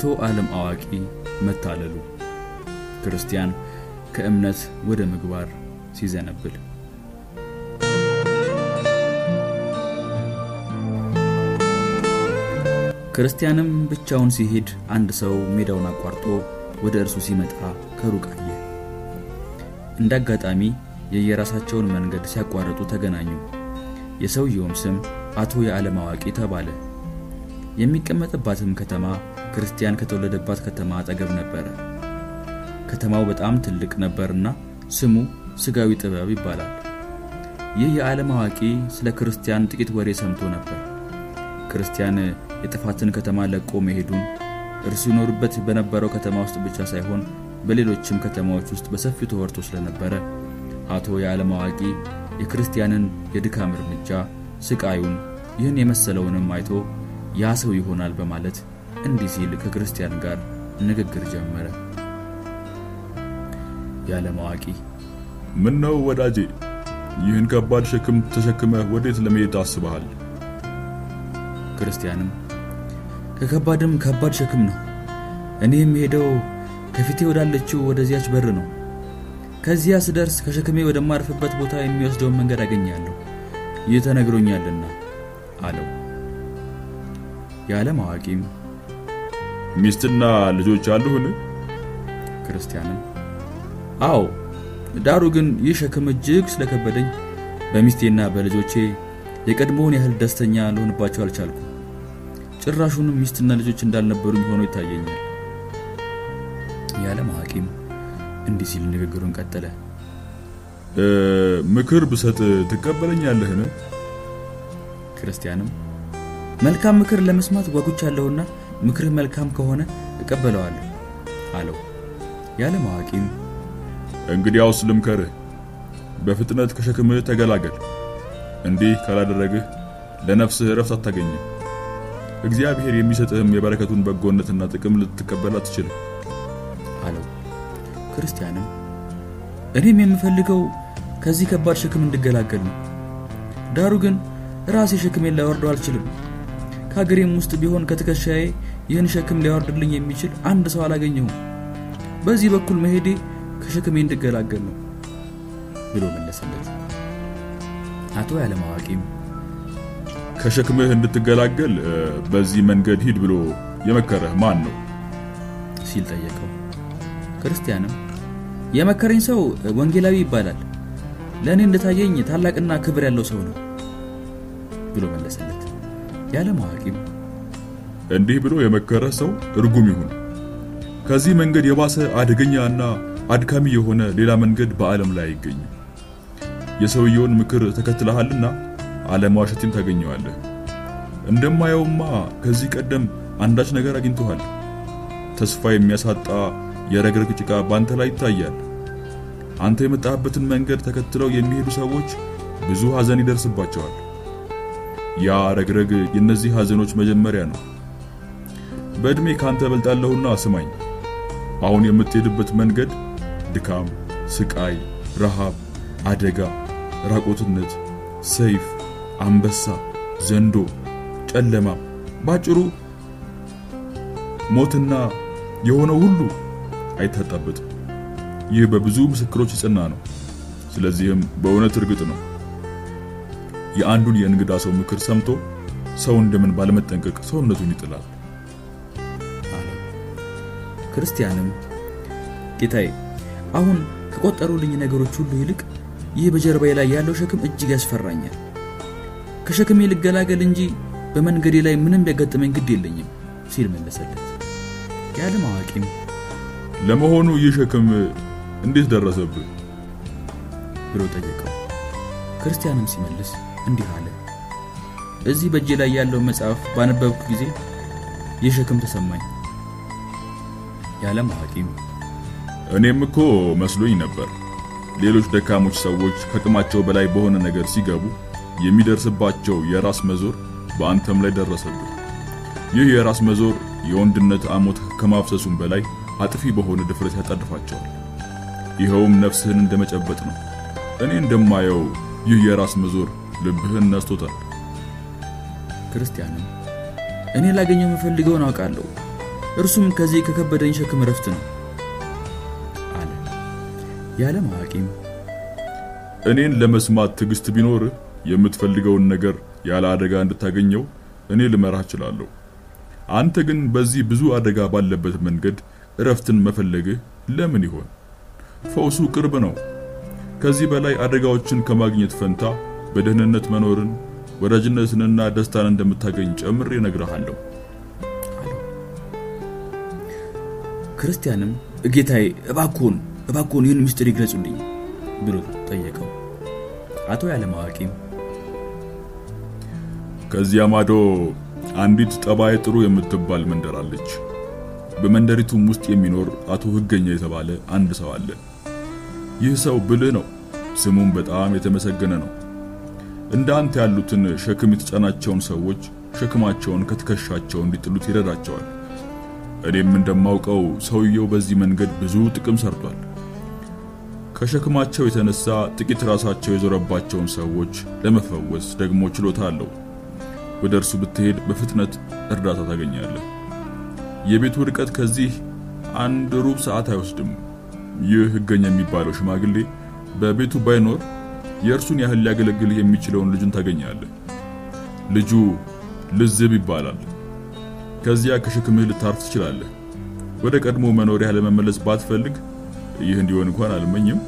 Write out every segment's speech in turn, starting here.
የአቶ ዓለም አዋቂ መታለሉ ክርስቲያን ከእምነት ወደ ምግባር ሲዘነብል ክርስቲያንም ብቻውን ሲሄድ አንድ ሰው ሜዳውን አቋርጦ ወደ እርሱ ሲመጣ ከሩቅ አየ። እንደ አጋጣሚ የየራሳቸውን መንገድ ሲያቋርጡ ተገናኙ። የሰውየውም ስም አቶ የዓለም አዋቂ ተባለ። የሚቀመጥባትም ከተማ ክርስቲያን ከተወለደባት ከተማ አጠገብ ነበረ። ከተማው በጣም ትልቅ ነበርና ስሙ ስጋዊ ጥበብ ይባላል። ይህ የዓለም አዋቂ ስለ ክርስቲያን ጥቂት ወሬ ሰምቶ ነበር። ክርስቲያን የጥፋትን ከተማ ለቆ መሄዱን እርሱ ይኖርበት በነበረው ከተማ ውስጥ ብቻ ሳይሆን በሌሎችም ከተማዎች ውስጥ በሰፊው ተወርቶ ስለነበረ አቶ የዓለም አዋቂ የክርስቲያንን የድካም እርምጃ፣ ስቃዩን፣ ይህን የመሰለውንም አይቶ ያ ሰው ይሆናል በማለት እንዲህ ሲል ከክርስቲያን ጋር ንግግር ጀመረ። የዓለም አዋቂ ምን ነው ወዳጄ፣ ይህን ከባድ ሸክም ተሸክመህ ወዴት ለመሄድ አስበሃል? ክርስቲያንም ከከባድም ከባድ ሸክም ነው። እኔ የምሄደው ከፊቴ ወዳለችው ወደዚያች በር ነው። ከዚያ ስደርስ ከሸክሜ ወደማርፍበት ቦታ የሚወስደውን መንገድ አገኛለሁ። ይህ ተነግሮኛልና አለው። የዓለም አዋቂም ሚስትና ልጆች አሉህን? ክርስቲያንም አዎ፣ ዳሩ ግን ይህ ሸክም እጅግ ስለከበደኝ በሚስቴና በልጆቼ የቀድሞውን ያህል ደስተኛ ልሆንባቸው አልቻልኩም። ጭራሹንም ሚስትና ልጆች እንዳልነበሩኝ ሆኖ ይታየኛል። የዓለም አዋቂም እንዲህ ሲል ንግግሩን ቀጠለ። ምክር ብሰጥ ትቀበለኛለህን? ክርስቲያንም መልካም ምክር ለመስማት ጓጉቻለሁና ምክርህ መልካም ከሆነ እቀበለዋለሁ አለው። የዓለም አዋቂም እንግዲያውስ ልምከርህ፣ በፍጥነት ከሸክምህ ተገላገል። እንዲህ ካላደረግህ ለነፍስህ እረፍት አታገኝም። እግዚአብሔር የሚሰጥህም የበረከቱን በጎነትና ጥቅም ልትቀበል አትችልም አለው። ክርስቲያንም እኔም የምፈልገው ከዚህ ከባድ ሸክም እንድገላገል ነው። ዳሩ ግን ራሴ ሸክሜን ላወርደው አልችልም። ከሀገሬም ውስጥ ቢሆን ከትከሻዬ ይህን ሸክም ሊያወርድልኝ የሚችል አንድ ሰው አላገኘሁም። በዚህ በኩል መሄዴ ከሸክሜ እንድገላገል ነው ብሎ መለሰለት። አቶ የዓለም አዋቂም ከሸክምህ እንድትገላገል በዚህ መንገድ ሂድ ብሎ የመከረህ ማን ነው ሲል ጠየቀው። ክርስቲያንም የመከረኝ ሰው ወንጌላዊ ይባላል፣ ለእኔ እንደታየኝ ታላቅና ክብር ያለው ሰው ነው ብሎ መለሰለት። የዓለም አዋቂም እንዲህ ብሎ የመከረህ ሰው እርጉም ይሁን። ከዚህ መንገድ የባሰ አደገኛና አድካሚ የሆነ ሌላ መንገድ በዓለም ላይ አይገኝም። የሰውየውን ምክር ተከትለሃልና አለመዋሸትን ታገኘዋለህ። እንደማየውማ ከዚህ ቀደም አንዳች ነገር አግኝተሃል። ተስፋ የሚያሳጣ የረግረግ ጭቃ ባንተ ላይ ይታያል። አንተ የመጣህበትን መንገድ ተከትለው የሚሄዱ ሰዎች ብዙ ሐዘን ይደርስባቸዋል። ያ ረግረግ የእነዚህ ሐዘኖች መጀመሪያ ነው። በዕድሜ ካንተ እበልጣለሁና ስማኝ። አሁን የምትሄድበት መንገድ ድካም፣ ስቃይ፣ ረሃብ፣ አደጋ፣ ራቆትነት፣ ሰይፍ፣ አንበሳ፣ ዘንዶ፣ ጨለማ፣ ባጭሩ ሞትና የሆነው ሁሉ አይታጣበትም። ይህ በብዙ ምስክሮች የጸና ነው። ስለዚህም በእውነት እርግጥ ነው። የአንዱን የእንግዳ ሰው ምክር ሰምቶ ሰው እንደምን ባለመጠንቀቅ ሰውነቱን ይጥላል አለ። ክርስቲያንም ጌታዬ፣ አሁን ከቆጠሩልኝ ነገሮች ሁሉ ይልቅ ይህ በጀርባዬ ላይ ያለው ሸክም እጅግ ያስፈራኛል። ከሸክሜ ልገላገል እንጂ በመንገዴ ላይ ምንም ቢያጋጥመኝ ግድ የለኝም ሲል መለሰለት። የዓለም አዋቂም ለመሆኑ ይህ ሸክም እንዴት ደረሰብህ ብሎ ጠየቀው። ክርስቲያንም ሲመልስ እንዲህ አለ። እዚህ በእጄ ላይ ያለው መጽሐፍ ባነበብኩ ጊዜ ይህ ሸክም ተሰማኝ። የዓለም አዋቂም እኔም እኮ መስሎኝ ነበር። ሌሎች ደካሞች ሰዎች ከአቅማቸው በላይ በሆነ ነገር ሲገቡ የሚደርስባቸው የራስ መዞር በአንተም ላይ ደረሰብህ። ይህ የራስ መዞር የወንድነት አሞት ከማፍሰሱም በላይ አጥፊ በሆነ ድፍረት ያጣድፋቸዋል። ይኸውም ነፍስህን እንደመጨበጥ ነው። እኔ እንደማየው ይህ የራስ መዞር ልብህን ነስቶታል። ክርስቲያንም እኔ ላገኘው የምፈልገውን አውቃለሁ፣ እርሱም ከዚህ ከከበደኝ ሸክም እረፍት ነው አለ። የዓለም አዋቂም እኔን ለመስማት ትዕግስት ቢኖርህ የምትፈልገውን ነገር ያለ አደጋ እንድታገኘው እኔ ልመራህ እችላለሁ። አንተ ግን በዚህ ብዙ አደጋ ባለበት መንገድ እረፍትን መፈለግህ ለምን ይሆን? ፈውሱ ቅርብ ነው። ከዚህ በላይ አደጋዎችን ከማግኘት ፈንታ በደህንነት መኖርን ወዳጅነትንና ደስታን እንደምታገኝ ጨምሬ እነግርሃለሁ። ክርስቲያንም ጌታዬ እባክዎን እባክዎን ይህን ምስጢር ይግለጹልኝ ብሎ ጠየቀው። አቶ ያለማዋቂም ከዚያ ማዶ አንዲት ጠባይ ጥሩ የምትባል መንደር አለች። በመንደሪቱም ውስጥ የሚኖር አቶ ህገኛ የተባለ አንድ ሰው አለ። ይህ ሰው ብልህ ነው፣ ስሙም በጣም የተመሰገነ ነው። እንደ አንተ ያሉትን ሸክም የተጫናቸውን ሰዎች ሸክማቸውን ከትከሻቸው እንዲጥሉት ይረዳቸዋል። እኔም እንደማውቀው ሰውየው በዚህ መንገድ ብዙ ጥቅም ሰርቷል። ከሸክማቸው የተነሳ ጥቂት ራሳቸው የዞረባቸውን ሰዎች ለመፈወስ ደግሞ ችሎታ አለው። ወደ እርሱ ብትሄድ በፍጥነት እርዳታ ታገኛለህ። የቤቱ ርቀት ከዚህ አንድ ሩብ ሰዓት አይወስድም። ይህ ህገኛ የሚባለው ሽማግሌ በቤቱ ባይኖር የእርሱን ያህል ሊያገለግልህ የሚችለውን ልጁን ታገኛለህ። ልጁ ልዝብ ይባላል። ከዚያ ከሸክምህ ልታርፍ ትችላለህ። ወደ ቀድሞ መኖሪያ ለመመለስ ባትፈልግ ይህ እንዲሆን እንኳን አልመኝም።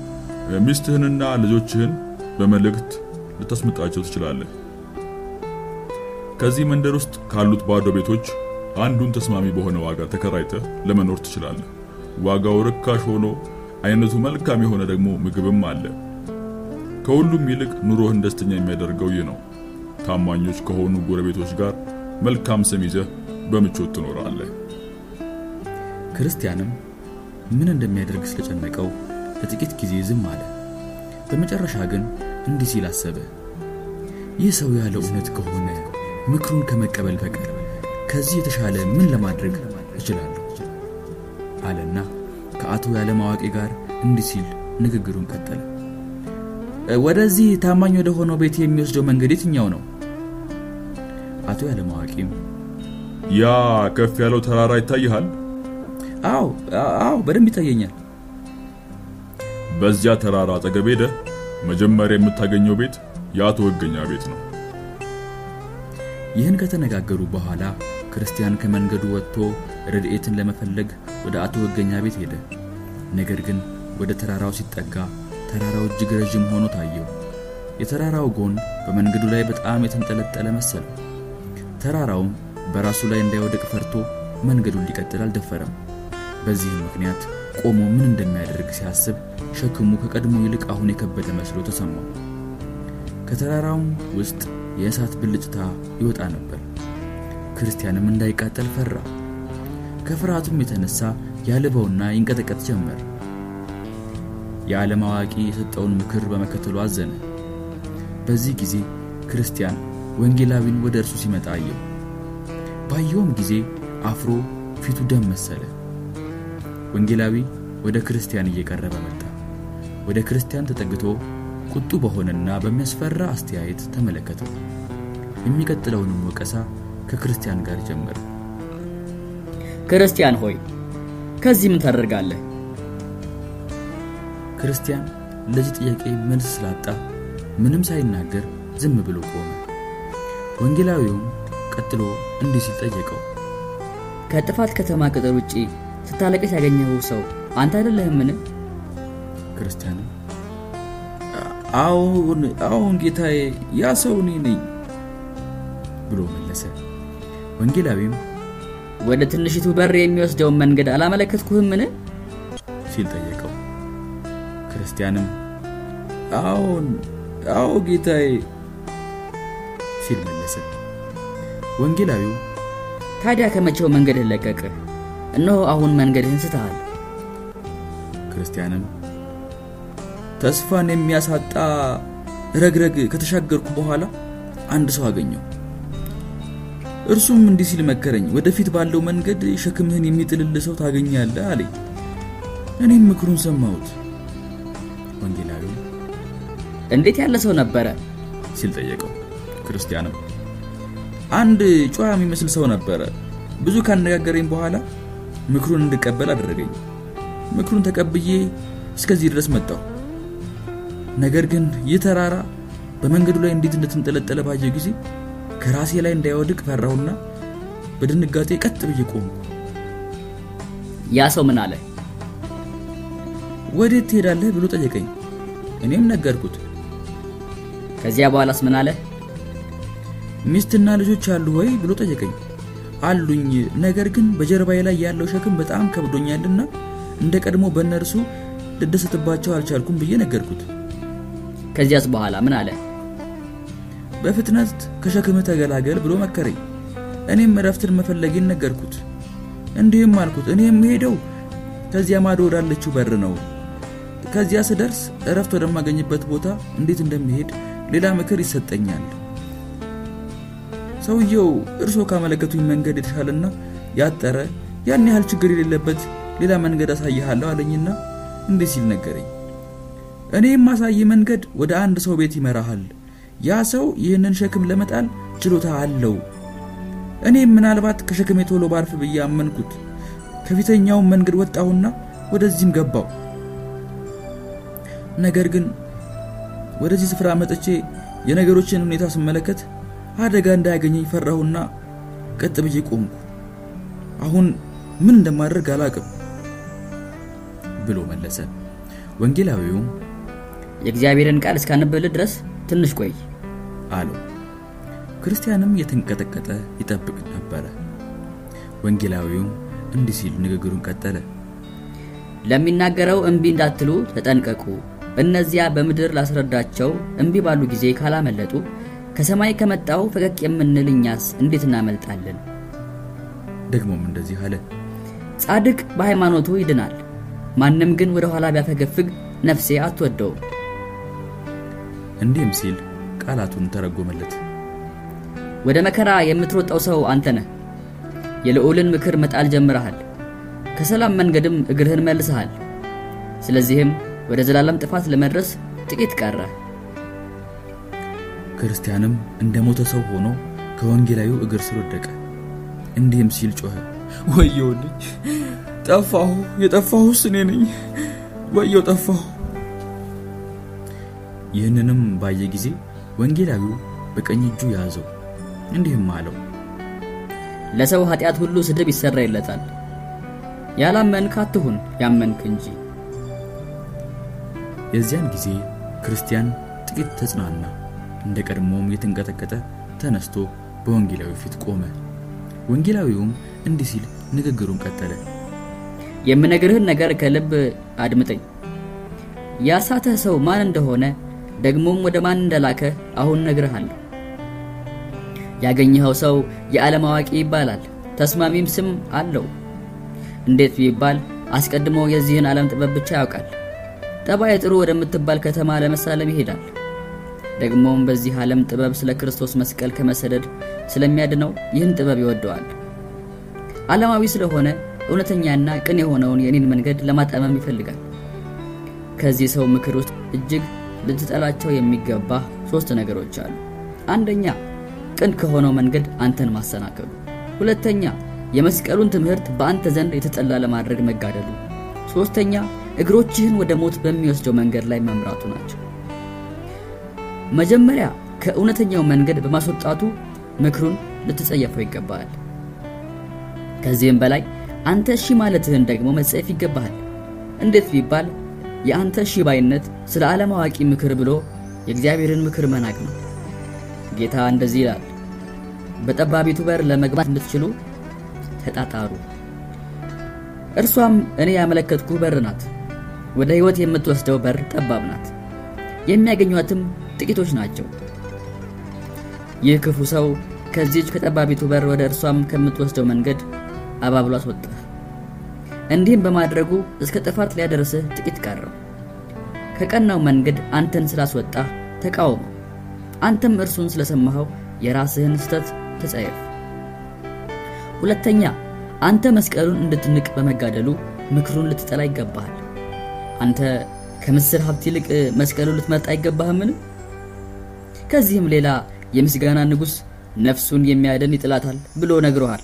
ሚስትህንና ልጆችህን በመልእክት ልታስመጣቸው ትችላለህ። ከዚህ መንደር ውስጥ ካሉት ባዶ ቤቶች አንዱን ተስማሚ በሆነ ዋጋ ተከራይተህ ለመኖር ትችላለህ። ዋጋው ርካሽ ሆኖ አይነቱ መልካም የሆነ ደግሞ ምግብም አለ። ከሁሉም ይልቅ ኑሮህን ደስተኛ የሚያደርገው ይህ ነው። ታማኞች ከሆኑ ጎረቤቶች ጋር መልካም ስም ይዘህ በምቾት ትኖራለህ። ክርስቲያንም ምን እንደሚያደርግ ስለጨነቀው ለጥቂት ጊዜ ዝም አለ። በመጨረሻ ግን እንዲህ ሲል አሰበ። ይህ ሰው ያለው እውነት ከሆነ ምክሩን ከመቀበል በቀር ከዚህ የተሻለ ምን ለማድረግ እችላለሁ? አለና ከአቶ ያለማዋቂ ጋር እንዲህ ሲል ንግግሩን ቀጠለ። ወደዚህ ታማኝ ወደ ሆነው ቤት የሚወስደው መንገድ የትኛው ነው? አቶ ያለማዋቂም ያ ከፍ ያለው ተራራ ይታይሃል? አዎ አዎ፣ በደንብ ይታየኛል። በዚያ ተራራ አጠገብ ሄደህ መጀመሪያ የምታገኘው ቤት የአቶ ህገኛ ቤት ነው። ይህን ከተነጋገሩ በኋላ ክርስቲያን ከመንገዱ ወጥቶ ረድኤትን ለመፈለግ ወደ አቶ ህገኛ ቤት ሄደ። ነገር ግን ወደ ተራራው ሲጠጋ ተራራው እጅግ ረዥም ሆኖ ታየው። የተራራው ጎን በመንገዱ ላይ በጣም የተንጠለጠለ መሰለው። ተራራውም በራሱ ላይ እንዳይወድቅ ፈርቶ መንገዱን ሊቀጥል አልደፈረም። በዚህም ምክንያት ቆሞ ምን እንደሚያደርግ ሲያስብ ሸክሙ ከቀድሞ ይልቅ አሁን የከበደ መስሎ ተሰማው። ከተራራውም ውስጥ የእሳት ብልጭታ ይወጣ ነበር። ክርስቲያንም እንዳይቃጠል ፈራ። ከፍርሃቱም የተነሳ ያልበውና ይንቀጠቀጥ ጀመር። የዓለም አዋቂ የሰጠውን ምክር በመከተሉ አዘነ። በዚህ ጊዜ ክርስቲያን ወንጌላዊን ወደ እርሱ ሲመጣ አየው። ባየውም ጊዜ አፍሮ ፊቱ ደም መሰለ። ወንጌላዊ ወደ ክርስቲያን እየቀረበ መጣ። ወደ ክርስቲያን ተጠግቶ ቁጡ በሆነና በሚያስፈራ አስተያየት ተመለከተው። የሚቀጥለውንም ወቀሳ ከክርስቲያን ጋር ጀመረ። ክርስቲያን ሆይ ከዚህ ምን ታደርጋለህ? ክርስቲያን ለዚህ ጥያቄ መልስ ስላጣ ምንም ሳይናገር ዝም ብሎ ቆመ። ወንጌላዊውም ቀጥሎ እንዲህ ሲል ጠየቀው። ከጥፋት ከተማ ቅጥር ውጪ ስታለቅስ ያገኘኸው ሰው አንተ አይደለህምን? ክርስቲያንም አሁን አሁን ጌታዬ፣ ያ ሰው እኔ ነኝ ብሎ መለሰ። ወንጌላዊም ወደ ትንሽቱ በር የሚወስደውን መንገድ አላመለከትኩህምን? ሲል ጠየቀው። ክርስቲያንም አዎን አዎ ጌታዬ ሲል መለሰ። ወንጌላዊው ታዲያ ከመቼው መንገድህን ለቀቅህ? እነሆ አሁን መንገድህን ስተሃል። ክርስቲያንም ተስፋን የሚያሳጣ ረግረግ ከተሻገርኩ በኋላ አንድ ሰው አገኘው። እርሱም እንዲህ ሲል መከረኝ፣ ወደፊት ባለው መንገድ ሸክምህን የሚጥልልህ ሰው ታገኛለህ አለኝ። እኔም ምክሩን ሰማሁት። እንዴት ያለ ሰው ነበረ? ሲል ጠየቀው። ክርስቲያንም አንድ ጨዋ የሚመስል ሰው ነበረ። ብዙ ካነጋገረኝ በኋላ ምክሩን እንድቀበል አደረገኝ። ምክሩን ተቀብዬ እስከዚህ ድረስ መጣሁ። ነገር ግን ይህ ተራራ በመንገዱ ላይ እንዴት እንደተንጠለጠለ ባየ ጊዜ ከራሴ ላይ እንዳይወድቅ ፈራሁና በድንጋጤ ቀጥ ብዬ ቆምኩ። ያ ሰው ምን አለ? ወዴት ትሄዳለህ ብሎ ጠየቀኝ። እኔም ነገርኩት። ከዚያ በኋላስ ምን አለ? ሚስትና ልጆች አሉ ወይ ብሎ ጠየቀኝ። አሉኝ፣ ነገር ግን በጀርባዬ ላይ ያለው ሸክም በጣም ከብዶኛልና እንደ ቀድሞ በእነርሱ ልደሰትባቸው አልቻልኩም ብዬ ነገርኩት። ከዚያስ በኋላ ምን አለ? በፍጥነት ከሸክምህ ተገላገል ብሎ መከረኝ። እኔም እረፍትን መፈለጌን ነገርኩት። እንዲህም አልኩት፣ እኔ የምሄደው ከዚያ ማዶ ወዳለችው በር ነው። ከዚያ ስደርስ እረፍት ወደማገኝበት ቦታ እንዴት እንደሚሄድ ሌላ ምክር ይሰጠኛል። ሰውየው እርስዎ ካመለከቱኝ መንገድ የተሻለና ያጠረ ያን ያህል ችግር የሌለበት ሌላ መንገድ አሳይሃለሁ አለኝና እንዲህ ሲል ነገረኝ። እኔ የማሳይ መንገድ ወደ አንድ ሰው ቤት ይመራሃል። ያ ሰው ይህንን ሸክም ለመጣል ችሎታ አለው። እኔም ምናልባት ከሸክሜ ቶሎ ባርፍ ብዬ አመንኩት። ከፊተኛው መንገድ ወጣሁና ወደዚህም ገባው። ነገር ግን ወደዚህ ስፍራ መጥቼ የነገሮችን ሁኔታ ስመለከት አደጋ እንዳያገኘኝ ፈራሁና ቀጥ ብዬ ቆምኩ። አሁን ምን እንደማደርግ አላቅም ብሎ መለሰ። ወንጌላዊውም የእግዚአብሔርን ቃል እስካነበብልህ ድረስ ትንሽ ቆይ አለው። ክርስቲያንም የተንቀጠቀጠ ይጠብቅ ነበረ። ወንጌላዊውም እንዲህ ሲል ንግግሩን ቀጠለ። ለሚናገረው እምቢ እንዳትሉ ተጠንቀቁ። እነዚያ በምድር ላስረዳቸው እምቢ ባሉ ጊዜ ካላመለጡ ከሰማይ ከመጣው ፈቀቅ የምንል እኛስ እንዴት እናመልጣለን? ደግሞም እንደዚህ አለ። ጻድቅ በሃይማኖቱ ይድናል፣ ማንም ግን ወደ ኋላ ቢያፈገፍግ ነፍሴ አትወደውም። እንዲህም ሲል ቃላቱን ተረጎመለት። ወደ መከራ የምትሮጠው ሰው አንተ ነህ። የልዑልን ምክር መጣል ጀምረሃል፣ ከሰላም መንገድም እግርህን መልሰሃል። ስለዚህም ወደ ዘላለም ጥፋት ለመድረስ ጥቂት ቀረ። ክርስቲያንም እንደ ሞተ ሰው ሆኖ ከወንጌላዊው እግር ስር ወደቀ። እንዲህም ሲል ጮኸ፣ ወየውልኝ! ጠፋሁ! የጠፋሁስ እኔ ነኝ! ወየው ጠፋሁ! ይህንንም ባየ ጊዜ ወንጌላዊው በቀኝ እጁ ያዘው፣ እንዲህም አለው፣ ለሰው ኃጢአት ሁሉ ስድብ ይሰረይለታል። ያላመንክ አትሁን፣ ያመንክ እንጂ። የዚያን ጊዜ ክርስቲያን ጥቂት ተጽናና። እንደ ቀድሞም የተንቀጠቀጠ ተነስቶ በወንጌላዊ ፊት ቆመ። ወንጌላዊውም እንዲህ ሲል ንግግሩን ቀጠለ። የምነግርህን ነገር ከልብ አድምጠኝ። ያሳተህ ሰው ማን እንደሆነ ደግሞም ወደ ማን እንደላከ አሁን እነግርሃለሁ። ያገኘኸው ሰው የዓለም አዋቂ ይባላል፣ ተስማሚም ስም አለው። እንዴት ቢባል አስቀድሞ የዚህን ዓለም ጥበብ ብቻ ያውቃል። ጠባይ ጥሩ ወደምትባል ከተማ ለመሳለም ይሄዳል። ደግሞም በዚህ ዓለም ጥበብ ስለ ክርስቶስ መስቀል ከመሰደድ ስለሚያድነው ይህን ጥበብ ይወደዋል። ዓለማዊ ስለሆነ እውነተኛና ቅን የሆነውን የእኔን መንገድ ለማጣመም ይፈልጋል። ከዚህ ሰው ምክር ውስጥ እጅግ ልትጠላቸው የሚገባ ሦስት ነገሮች አሉ። አንደኛ ቅን ከሆነው መንገድ አንተን ማሰናከሉ፣ ሁለተኛ የመስቀሉን ትምህርት በአንተ ዘንድ የተጠላ ለማድረግ መጋደሉ፣ ሦስተኛ እግሮችህን ወደ ሞት በሚወስደው መንገድ ላይ መምራቱ ናቸው። መጀመሪያ ከእውነተኛው መንገድ በማስወጣቱ ምክሩን ልትጸየፈው ይገባሃል። ከዚህም በላይ አንተ እሺ ማለትህን ደግሞ መጸየፍ ይገባሃል። እንዴት ቢባል የአንተ እሺ ባይነት ስለ ዓለም አዋቂ ምክር ብሎ የእግዚአብሔርን ምክር መናቅ ነው። ጌታ እንደዚህ ይላል፣ በጠባቢቱ በር ለመግባት እንድትችሉ ተጣጣሩ። እርሷም እኔ ያመለከትኩ በር ናት። ወደ ሕይወት የምትወስደው በር ጠባብ ናት፣ የሚያገኟትም ጥቂቶች ናቸው። ይህ ክፉ ሰው ከዚች ከጠባቢቱ በር ወደ እርሷም ከምትወስደው መንገድ አባብሎ አስወጣህ። እንዲህም በማድረጉ እስከ ጥፋት ሊያደርስህ ጥቂት ቀረው። ከቀናው መንገድ አንተን ስላስወጣህ ተቃወመው። አንተም እርሱን ስለሰማኸው የራስህን ስተት ተጸየፍ። ሁለተኛ አንተ መስቀሉን እንድትንቅ በመጋደሉ ምክሩን ልትጠላ ይገባሃል። አንተ ከምስር ሀብት ይልቅ መስቀሉን ልትመርጥ አይገባህምን? ከዚህም ሌላ የምስጋና ንጉሥ ነፍሱን የሚያድን ይጥላታል ብሎ ነግሮሃል።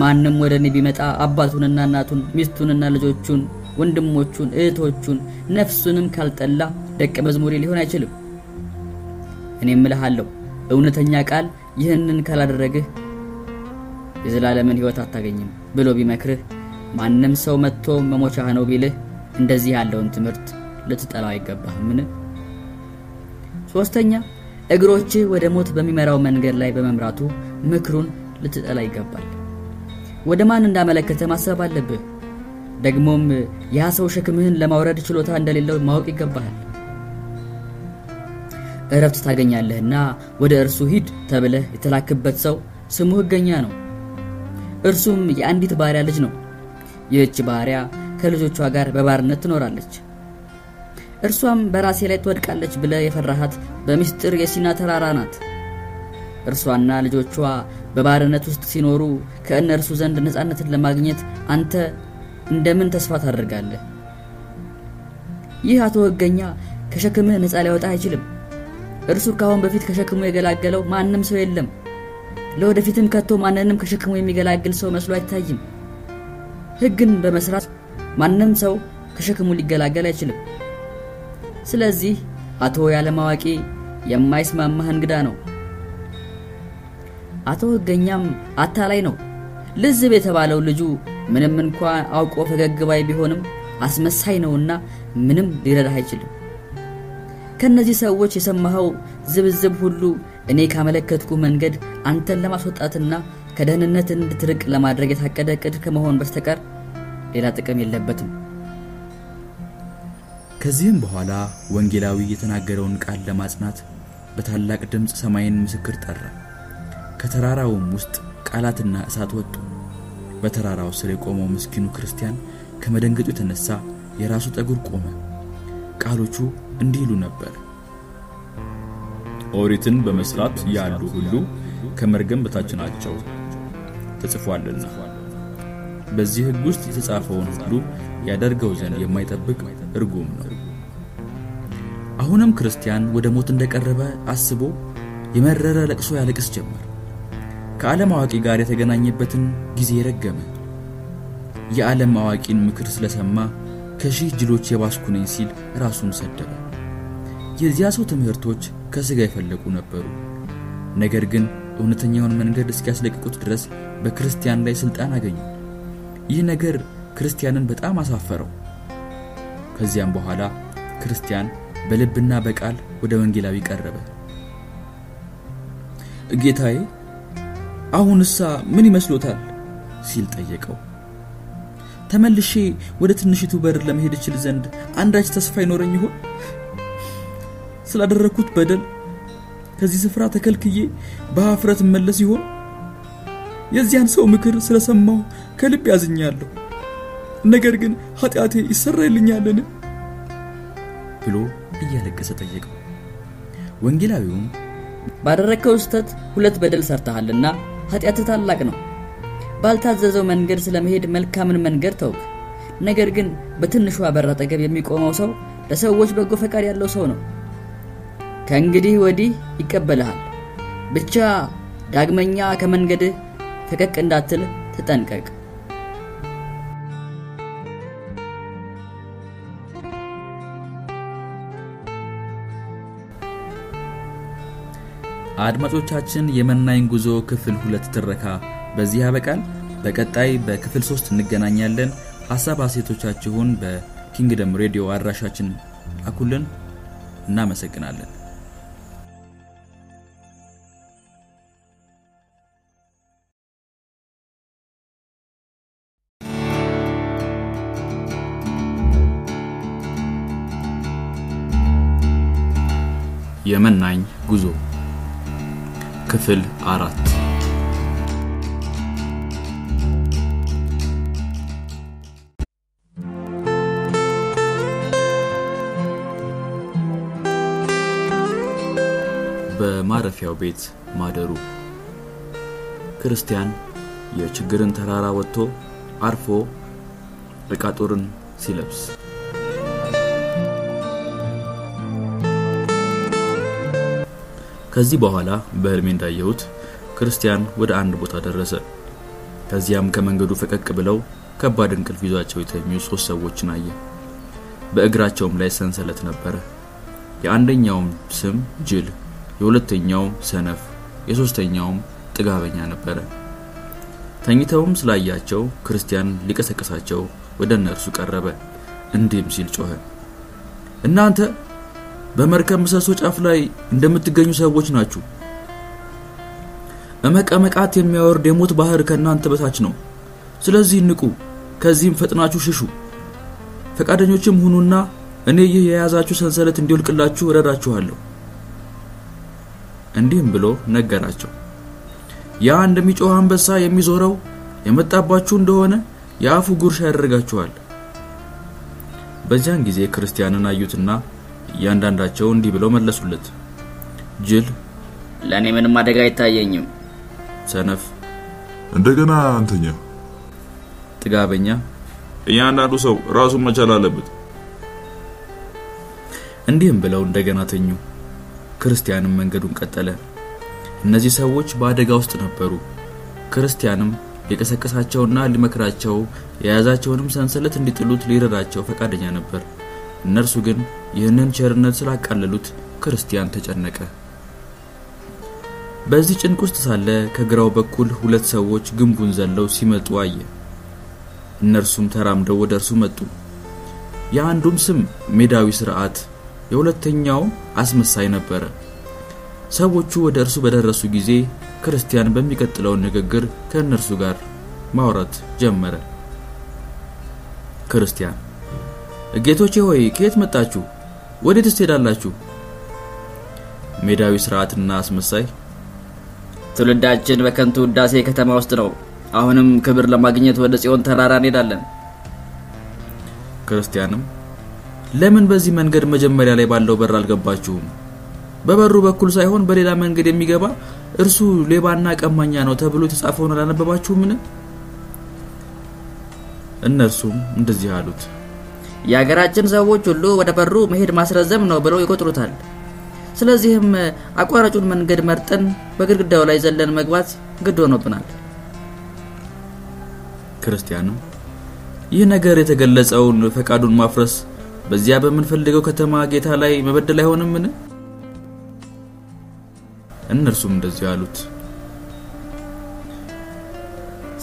ማንም ወደ እኔ ቢመጣ አባቱንና እናቱን ሚስቱንና ልጆቹን ወንድሞቹን እህቶቹን ነፍሱንም ካልጠላ ደቀ መዝሙሬ ሊሆን አይችልም። እኔም እልሃለሁ እውነተኛ ቃል ይህንን ካላደረግህ የዘላለምን ሕይወት አታገኝም ብሎ ቢመክርህ ማንም ሰው መጥቶ መሞቻህ ነው ቢልህ እንደዚህ ያለውን ትምህርት ልትጠላው አይገባህምን? ሶስተኛ እግሮችህ ወደ ሞት በሚመራው መንገድ ላይ በመምራቱ ምክሩን ልትጠላ ይገባል። ወደ ማን እንዳመለከተ ማሰብ አለብህ። ደግሞም ያ ሰው ሸክምህን ለማውረድ ችሎታ እንደሌለው ማወቅ ይገባሃል። እረፍት ታገኛለህና ወደ እርሱ ሂድ ተብለህ የተላክበት ሰው ስሙ ሕገኛ ነው። እርሱም የአንዲት ባሪያ ልጅ ነው። ይህች ባሪያ ከልጆቿ ጋር በባርነት ትኖራለች። እርሷም በራሴ ላይ ትወድቃለች ብለህ የፈራሃት በምስጢር የሲና ተራራ ናት። እርሷና ልጆቿ በባርነት ውስጥ ሲኖሩ ከእነርሱ ዘንድ ነፃነትን ለማግኘት አንተ እንደምን ተስፋ ታደርጋለህ? ይህ አቶ ሕገኛ ከሸክምህ ነፃ ሊያወጣ አይችልም። እርሱ ከአሁን በፊት ከሸክሙ የገላገለው ማንም ሰው የለም። ለወደፊትም ከቶ ማንንም ከሸክሙ የሚገላግል ሰው መስሎ አይታይም። ሕግን በመስራት ማንም ሰው ከሸክሙ ሊገላገል አይችልም። ስለዚህ አቶ ያለማዋቂ የማይስማማህ እንግዳ ነው። አቶ ሕገኛም አታላይ ነው። ልዝብ የተባለው ልጁ ምንም እንኳ አውቆ ፈገግ ቢሆንም አስመሳይ ነውና ምንም ሊረዳህ አይችልም። ከእነዚህ ሰዎች የሰማኸው ዝብዝብ ሁሉ እኔ ካመለከትኩ መንገድ አንተን ለማስወጣትና ከደህንነት እንድትርቅ ለማድረግ የታቀደ ዕቅድ ከመሆን በስተቀር ሌላ ጥቅም የለበትም። ከዚህም በኋላ ወንጌላዊ የተናገረውን ቃል ለማጽናት በታላቅ ድምፅ ሰማይን ምስክር ጠራ። ከተራራውም ውስጥ ቃላትና እሳት ወጡ። በተራራው ስር የቆመው ምስኪኑ ክርስቲያን ከመደንገጡ የተነሳ የራሱ ጠጉር ቆመ። ቃሎቹ እንዲህ ይሉ ነበር። ኦሪትን በመስራት ያሉ ሁሉ ከመርገም በታች ናቸው ተጽፏልና። በዚህ ሕግ ውስጥ የተጻፈውን ሁሉ ያደርገው ዘንድ የማይጠብቅ እርጉም ነው። አሁንም ክርስቲያን ወደ ሞት እንደቀረበ አስቦ የመረረ ለቅሶ ያለቅስ ጀመር። ከዓለም አዋቂ ጋር የተገናኘበትን ጊዜ ረገመ። የዓለም አዋቂን ምክር ስለሰማ ከሺህ ጅሎች የባስኩ ሲል ራሱን ሰደበ። የዚያ ሰው ትምህርቶች ከሥጋ የፈለቁ ነበሩ። ነገር ግን እውነተኛውን መንገድ እስኪያስለቅቁት ድረስ በክርስቲያን ላይ ሥልጣን አገኙ። ይህ ነገር ክርስቲያንን በጣም አሳፈረው። ከዚያም በኋላ ክርስቲያን በልብና በቃል ወደ ወንጌላዊ ቀረበ። ጌታዬ አሁንሳ ምን ይመስሎታል? ሲል ጠየቀው። ተመልሼ ወደ ትንሽቱ በር ለመሄድ እችል ዘንድ አንዳች ተስፋ ይኖረኝ ይሆን? ስላደረግኩት በደል ከዚህ ስፍራ ተከልክዬ በሀፍረት እመለስ ይሆን? የዚያን ሰው ምክር ስለሰማሁ ከልብ ያዝኛለሁ። ነገር ግን ኃጢአቴ ይሰረይልኛልን? ብሎ እያለቀሰ ጠየቀው። ወንጌላዊውም ባደረግከው ስህተት ሁለት በደል ሰርተሃልና ኃጢአትህ ታላቅ ነው። ባልታዘዘው መንገድ ስለመሄድ መልካምን መንገድ ተውክ። ነገር ግን በትንሿ በር አጠገብ የሚቆመው ሰው ለሰዎች በጎ ፈቃድ ያለው ሰው ነው። ከእንግዲህ ወዲህ ይቀበልሃል። ብቻ ዳግመኛ ከመንገድህ ፈቀቅ እንዳትል ተጠንቀቅ። አድማጮቻችን የመናኝ ጉዞ ክፍል ሁለት ትረካ በዚህ ያበቃል። በቀጣይ በክፍል ሶስት እንገናኛለን። ሀሳብ አሴቶቻችሁን በኪንግደም ሬዲዮ አድራሻችን ላኩልን። እናመሰግናለን። የመናኝ ጉዞ። ክፍል አራት። በማረፊያው ቤት ማደሩ። ክርስቲያን የችግርን ተራራ ወጥቶ አርፎ ዕቃ ጦርን ሲለብስ ከዚህ በኋላ በሕልሜ እንዳየሁት ክርስቲያን ወደ አንድ ቦታ ደረሰ። ከዚያም ከመንገዱ ፈቀቅ ብለው ከባድ እንቅልፍ ይዟቸው የተኙ ሶስት ሰዎችን አየ። በእግራቸውም ላይ ሰንሰለት ነበረ። የአንደኛውም ስም ጅል፣ የሁለተኛውም ሰነፍ፣ የሶስተኛውም ጥጋበኛ ነበረ። ተኝተውም ስላያቸው ክርስቲያን ሊቀሰቅሳቸው ወደ እነርሱ ቀረበ። እንዲህም ሲል ጮኸ፣ እናንተ በመርከብ ምሰሶ ጫፍ ላይ እንደምትገኙ ሰዎች ናችሁ። እመቀመቃት የሚያወርድ የሞት ባህር ከእናንተ በታች ነው። ስለዚህ ንቁ፣ ከዚህም ፈጥናችሁ ሽሹ። ፈቃደኞችም ሁኑና እኔ ይህ የያዛችሁ ሰንሰለት እንዲወልቅላችሁ እረዳችኋለሁ። እንዲህም ብሎ ነገራቸው። ያ እንደሚጮህ አንበሳ የሚዞረው የመጣባችሁ እንደሆነ የአፉ ጉርሻ ያደርጋችኋል። በዚያን ጊዜ ክርስቲያንን አዩትና እያንዳንዳቸው እንዲህ ብለው መለሱለት። ጅል፣ ለእኔ ምንም አደጋ አይታየኝም። ሰነፍ፣ እንደገና አንተኛ። ጥጋበኛ፣ እያንዳንዱ ሰው ራሱን መቻል አለበት። እንዲህም ብለው እንደገና ተኙ። ክርስቲያንም መንገዱን ቀጠለ። እነዚህ ሰዎች በአደጋ ውስጥ ነበሩ። ክርስቲያንም ሊቀሰቅሳቸውና ሊመክራቸው የያዛቸውንም ሰንሰለት እንዲጥሉት ሊረዳቸው ፈቃደኛ ነበር። እነርሱ ግን ይህንን ቸርነት ስላቃለሉት ክርስቲያን ተጨነቀ። በዚህ ጭንቅ ውስጥ ሳለ ከግራው በኩል ሁለት ሰዎች ግንቡን ዘለው ሲመጡ አየ። እነርሱም ተራምደው ወደ እርሱ መጡ። የአንዱም ስም ሜዳዊ ስርዓት፣ የሁለተኛው አስመሳይ ነበረ። ሰዎቹ ወደ እርሱ በደረሱ ጊዜ ክርስቲያን በሚቀጥለው ንግግር ከእነርሱ ጋር ማውራት ጀመረ። ክርስቲያን ጌቶቼ ሆይ ከየት መጣችሁ? ወዴትስ ትሄዳላችሁ? ሜዳዊ ስርዓትና አስመሳይ ትውልዳችን በከንቱ ውዳሴ ከተማ ውስጥ ነው። አሁንም ክብር ለማግኘት ወደ ጽዮን ተራራ እንሄዳለን። ክርስቲያንም ለምን በዚህ መንገድ መጀመሪያ ላይ ባለው በር አልገባችሁም? በበሩ በኩል ሳይሆን በሌላ መንገድ የሚገባ እርሱ ሌባና ቀማኛ ነው ተብሎ የተጻፈውን አላነበባችሁምን? እነርሱም እንደዚህ አሉት። የሀገራችን ሰዎች ሁሉ ወደ በሩ መሄድ ማስረዘም ነው ብለው ይቆጥሩታል። ስለዚህም አቋራጩን መንገድ መርጠን በግድግዳው ላይ ዘለን መግባት ግድ ሆኖብናል። ክርስቲያንም ይህ ነገር የተገለጸውን ፈቃዱን ማፍረስ በዚያ በምንፈልገው ከተማ ጌታ ላይ መበደል አይሆንምን? እነርሱም እንደዚህ አሉት።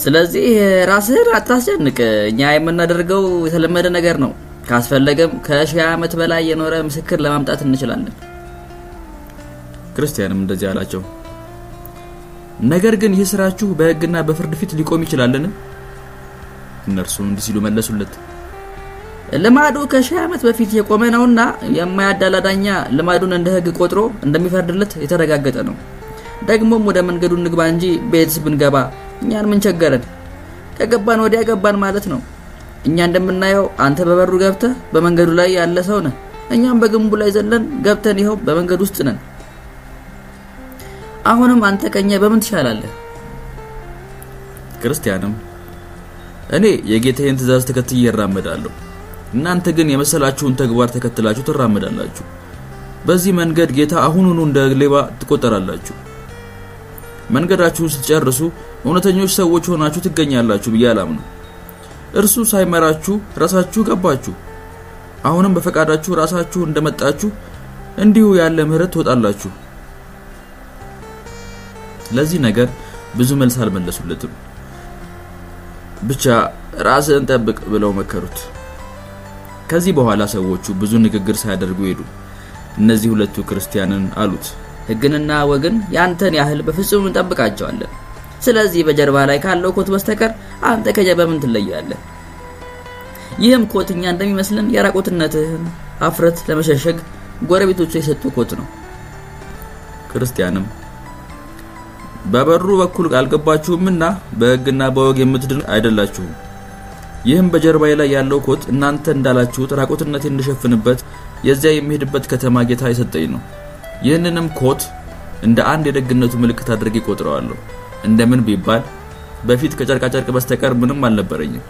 ስለዚህ ራስህን አታስጨንቅ። እኛ የምናደርገው የተለመደ ነገር ነው። ካስፈለገም ከሺህ ዓመት በላይ የኖረ ምስክር ለማምጣት እንችላለን። ክርስቲያንም እንደዚህ አላቸው። ነገር ግን ይህ ስራችሁ በሕግና በፍርድ ፊት ሊቆም ይችላልን? እነርሱም እንዲህ ሲሉ መለሱለት። ልማዱ ከሺህ ዓመት በፊት የቆመ ነውና የማያዳላ ዳኛ ልማዱን እንደ ሕግ ቆጥሮ እንደሚፈርድለት የተረጋገጠ ነው። ደግሞም ወደ መንገዱ እንግባ እንጂ ቤትስ ብንገባ እኛን ምን ቸገረን? ከገባን ወዲያ ገባን ማለት ነው። እኛ እንደምናየው አንተ በበሩ ገብተህ በመንገዱ ላይ ያለ ሰው ነህ። እኛም በግንቡ ላይ ዘለን ገብተን ይኸው በመንገድ ውስጥ ነን። አሁንም አንተ ከኛ በምን ትሻላለህ? ክርስቲያንም እኔ የጌታዬን ትእዛዝ ተከትዬ እራመዳለሁ፣ እናንተ ግን የመሰላችሁን ተግባር ተከትላችሁ ትራመዳላችሁ። በዚህ መንገድ ጌታ አሁኑኑ እንደ ሌባ ትቆጠራላችሁ። መንገዳችሁን ስትጨርሱ እውነተኞች ሰዎች ሆናችሁ ትገኛላችሁ ብዬ አላምነው። እርሱ ሳይመራችሁ ራሳችሁ ገባችሁ። አሁንም በፈቃዳችሁ ራሳችሁ እንደመጣችሁ እንዲሁ ያለ ምሕረት ትወጣላችሁ። ለዚህ ነገር ብዙ መልስ አልመለሱለትም። ብቻ ራስህን ጠብቅ ብለው መከሩት። ከዚህ በኋላ ሰዎቹ ብዙ ንግግር ሳያደርጉ ሄዱ። እነዚህ ሁለቱ ክርስቲያንን አሉት፣ ሕግንና ወግን ያንተን ያህል በፍጹም እንጠብቃቸዋለን። ስለዚህ በጀርባ ላይ ካለው ኮት በስተቀር አንተ ከኛ በምን ትለያለህ? ይህም ኮት እኛ እንደሚመስልን የራቁትነትህን አፍረት ለመሸሸግ ጎረቤቶቹ የሰጡ ኮት ነው። ክርስቲያንም በበሩ በኩል አልገባችሁምና በሕግና በወግ የምትድን አይደላችሁም። ይህም በጀርባዬ ላይ ያለው ኮት እናንተ እንዳላችሁት ራቁትነቴ እንድሸፍንበት የዚያ የሚሄድበት ከተማ ጌታ የሰጠኝ ነው። ይህንንም ኮት እንደ አንድ የደግነቱ ምልክት አድርጌ ቆጥረዋለሁ። እንደምን ቢባል በፊት ከጨርቃጨርቅ በስተቀር ምንም አልነበረኝም።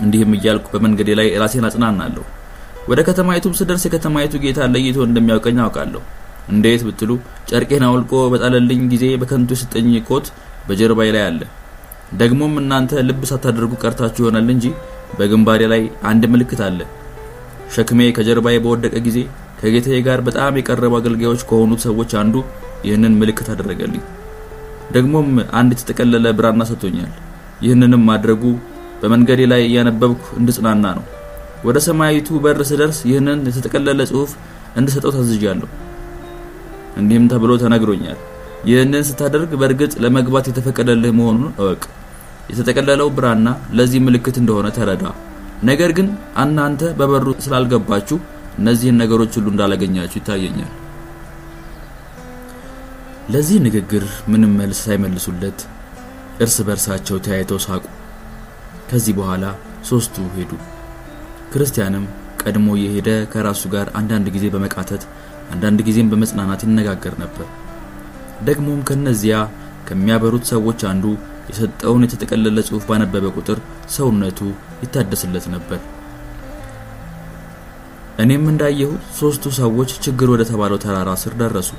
እንዲህም እያልኩ በመንገዴ ላይ ራሴን አጽናናለሁ። ወደ ከተማይቱም ስደርስ የከተማይቱ ጌታ ለይቶ እንደሚያውቀኝ አውቃለሁ። እንዴት ብትሉ ጨርቄን አውልቆ በጣለልኝ ጊዜ በከንቱ የሰጠኝ ኮት በጀርባዬ ላይ አለ። ደግሞም እናንተ ልብ ሳታደርጉ ቀርታችሁ ይሆናል እንጂ በግንባሬ ላይ አንድ ምልክት አለ። ሸክሜ ከጀርባዬ በወደቀ ጊዜ ከጌታዬ ጋር በጣም የቀረቡ አገልጋዮች ከሆኑት ሰዎች አንዱ ይህንን ምልክት አደረገልኝ። ደግሞም አንድ የተጠቀለለ ብራና ሰጥቶኛል። ይህንንም ማድረጉ በመንገዴ ላይ እያነበብኩ እንድጽናና ነው። ወደ ሰማያዊቱ በር ስደርስ ይህንን የተጠቀለለ ጽሑፍ እንድሰጠው ታዝዣለሁ። እንዲህም ተብሎ ተነግሮኛል፣ ይህንን ስታደርግ በእርግጥ ለመግባት የተፈቀደልህ መሆኑን እወቅ። የተጠቀለለው ብራና ለዚህ ምልክት እንደሆነ ተረዳ። ነገር ግን እናንተ በበሩ ስላልገባችሁ እነዚህን ነገሮች ሁሉ እንዳላገኛችሁ ይታየኛል። ለዚህ ንግግር ምንም መልስ ሳይመልሱለት እርስ በርሳቸው ተያይተው ሳቁ። ከዚህ በኋላ ሶስቱ ሄዱ። ክርስቲያንም ቀድሞ የሄደ ከራሱ ጋር አንዳንድ ጊዜ በመቃተት አንዳንድ ጊዜም በመጽናናት ይነጋገር ነበር። ደግሞም ከነዚያ ከሚያበሩት ሰዎች አንዱ የሰጠውን የተጠቀለለ ጽሑፍ ባነበበ ቁጥር ሰውነቱ ይታደስለት ነበር። እኔም እንዳየሁት ሶስቱ ሰዎች ችግር ወደ ተባለው ተራራ ስር ደረሱ።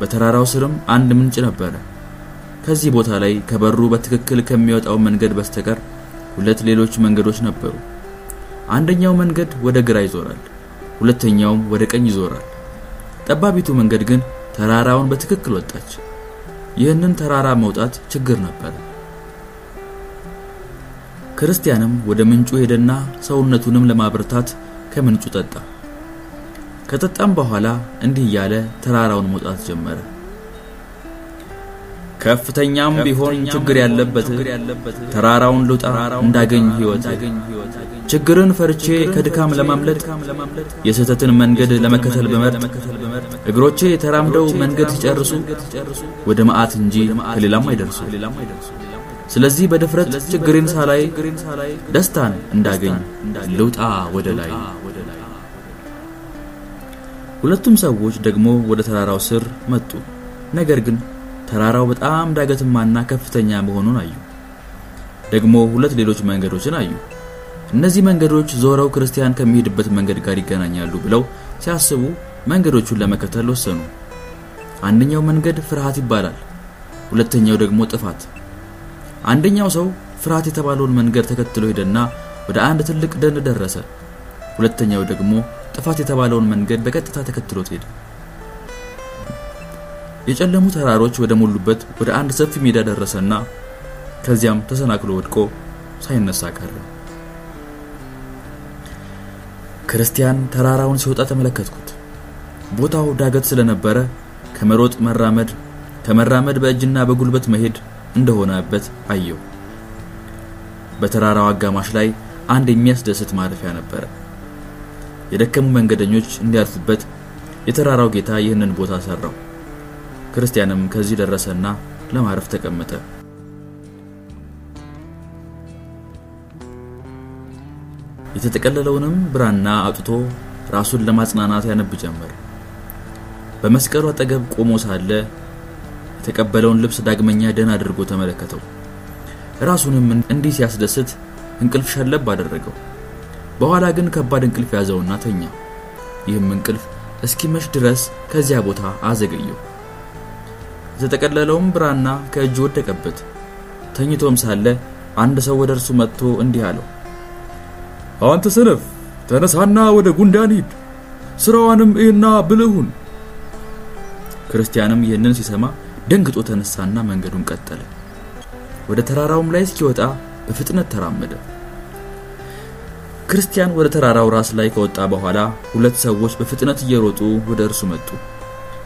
በተራራው ስርም አንድ ምንጭ ነበረ። ከዚህ ቦታ ላይ ከበሩ በትክክል ከሚወጣው መንገድ በስተቀር ሁለት ሌሎች መንገዶች ነበሩ። አንደኛው መንገድ ወደ ግራ ይዞራል፣ ሁለተኛውም ወደ ቀኝ ይዞራል። ጠባቢቱ መንገድ ግን ተራራውን በትክክል ወጣች። ይህንን ተራራ መውጣት ችግር ነበረ። ክርስቲያንም ወደ ምንጩ ሄደና ሰውነቱንም ለማብረታት ከምንጩ ጠጣ። ከጠጣም በኋላ እንዲህ እያለ ተራራውን መውጣት ጀመረ። ከፍተኛም ቢሆን ችግር ያለበት ተራራውን ልውጣ እንዳገኝ ሕይወት ችግርን ፈርቼ ከድካም ለማምለጥ የስህተትን መንገድ ለመከተል በመርጥ እግሮቼ ተራምደው መንገድ ሲጨርሱ ወደ መዓት እንጂ ከሌላም አይደርሱ። ስለዚህ በድፍረት ችግሬን ሳላይ ደስታን እንዳገኝ ልውጣ ወደ ላይ። ሁለቱም ሰዎች ደግሞ ወደ ተራራው ስር መጡ። ነገር ግን ተራራው በጣም ዳገትማና ከፍተኛ መሆኑን አዩ። ደግሞ ሁለት ሌሎች መንገዶችን አዩ። እነዚህ መንገዶች ዞረው ክርስቲያን ከሚሄድበት መንገድ ጋር ይገናኛሉ ብለው ሲያስቡ መንገዶቹን ለመከተል ወሰኑ። አንደኛው መንገድ ፍርሃት ይባላል፣ ሁለተኛው ደግሞ ጥፋት። አንደኛው ሰው ፍርሃት የተባለውን መንገድ ተከትሎ ሄደና ወደ አንድ ትልቅ ደን ደረሰ። ሁለተኛው ደግሞ ጥፋት የተባለውን መንገድ በቀጥታ ተከትሎት ሄደ። የጨለሙ ተራሮች ወደ ሞሉበት ወደ አንድ ሰፊ ሜዳ ደረሰና ከዚያም ተሰናክሎ ወድቆ ሳይነሳ ቀረ። ክርስቲያን ተራራውን ሲወጣ ተመለከትኩት። ቦታው ዳገት ስለነበረ ከመሮጥ መራመድ፣ ከመራመድ በእጅና በጉልበት መሄድ እንደሆነበት አየው። በተራራው አጋማሽ ላይ አንድ የሚያስደስት ማረፊያ ነበረ። የደከሙ መንገደኞች እንዲያርፉበት የተራራው ጌታ ይህንን ቦታ ሰራው። ክርስቲያንም ከዚህ ደረሰና ለማረፍ ተቀመጠ። የተጠቀለለውንም ብራና አውጥቶ ራሱን ለማጽናናት ያነብ ጀመር። በመስቀሉ አጠገብ ቆሞ ሳለ የተቀበለውን ልብስ ዳግመኛ ደህና አድርጎ ተመለከተው። ራሱንም እንዲህ ሲያስደስት እንቅልፍ ሸለብ አደረገው። በኋላ ግን ከባድ እንቅልፍ ያዘውና ተኛ። ይህም እንቅልፍ እስኪመሽ ድረስ ከዚያ ቦታ አዘገየው። የተጠቀለለውም ብራና ከእጁ ወደቀበት። ተኝቶም ሳለ አንድ ሰው ወደ እርሱ መጥቶ እንዲህ አለው፣ አንተ ሰነፍ ተነሳና ወደ ጉንዳን ሂድ፣ ስራዋንም እይና ብልሁን። ክርስቲያንም ይህንን ሲሰማ ደንግጦ ተነሳና መንገዱን ቀጠለ። ወደ ተራራውም ላይ እስኪወጣ በፍጥነት ተራመደ። ክርስቲያን ወደ ተራራው ራስ ላይ ከወጣ በኋላ ሁለት ሰዎች በፍጥነት እየሮጡ ወደ እርሱ መጡ።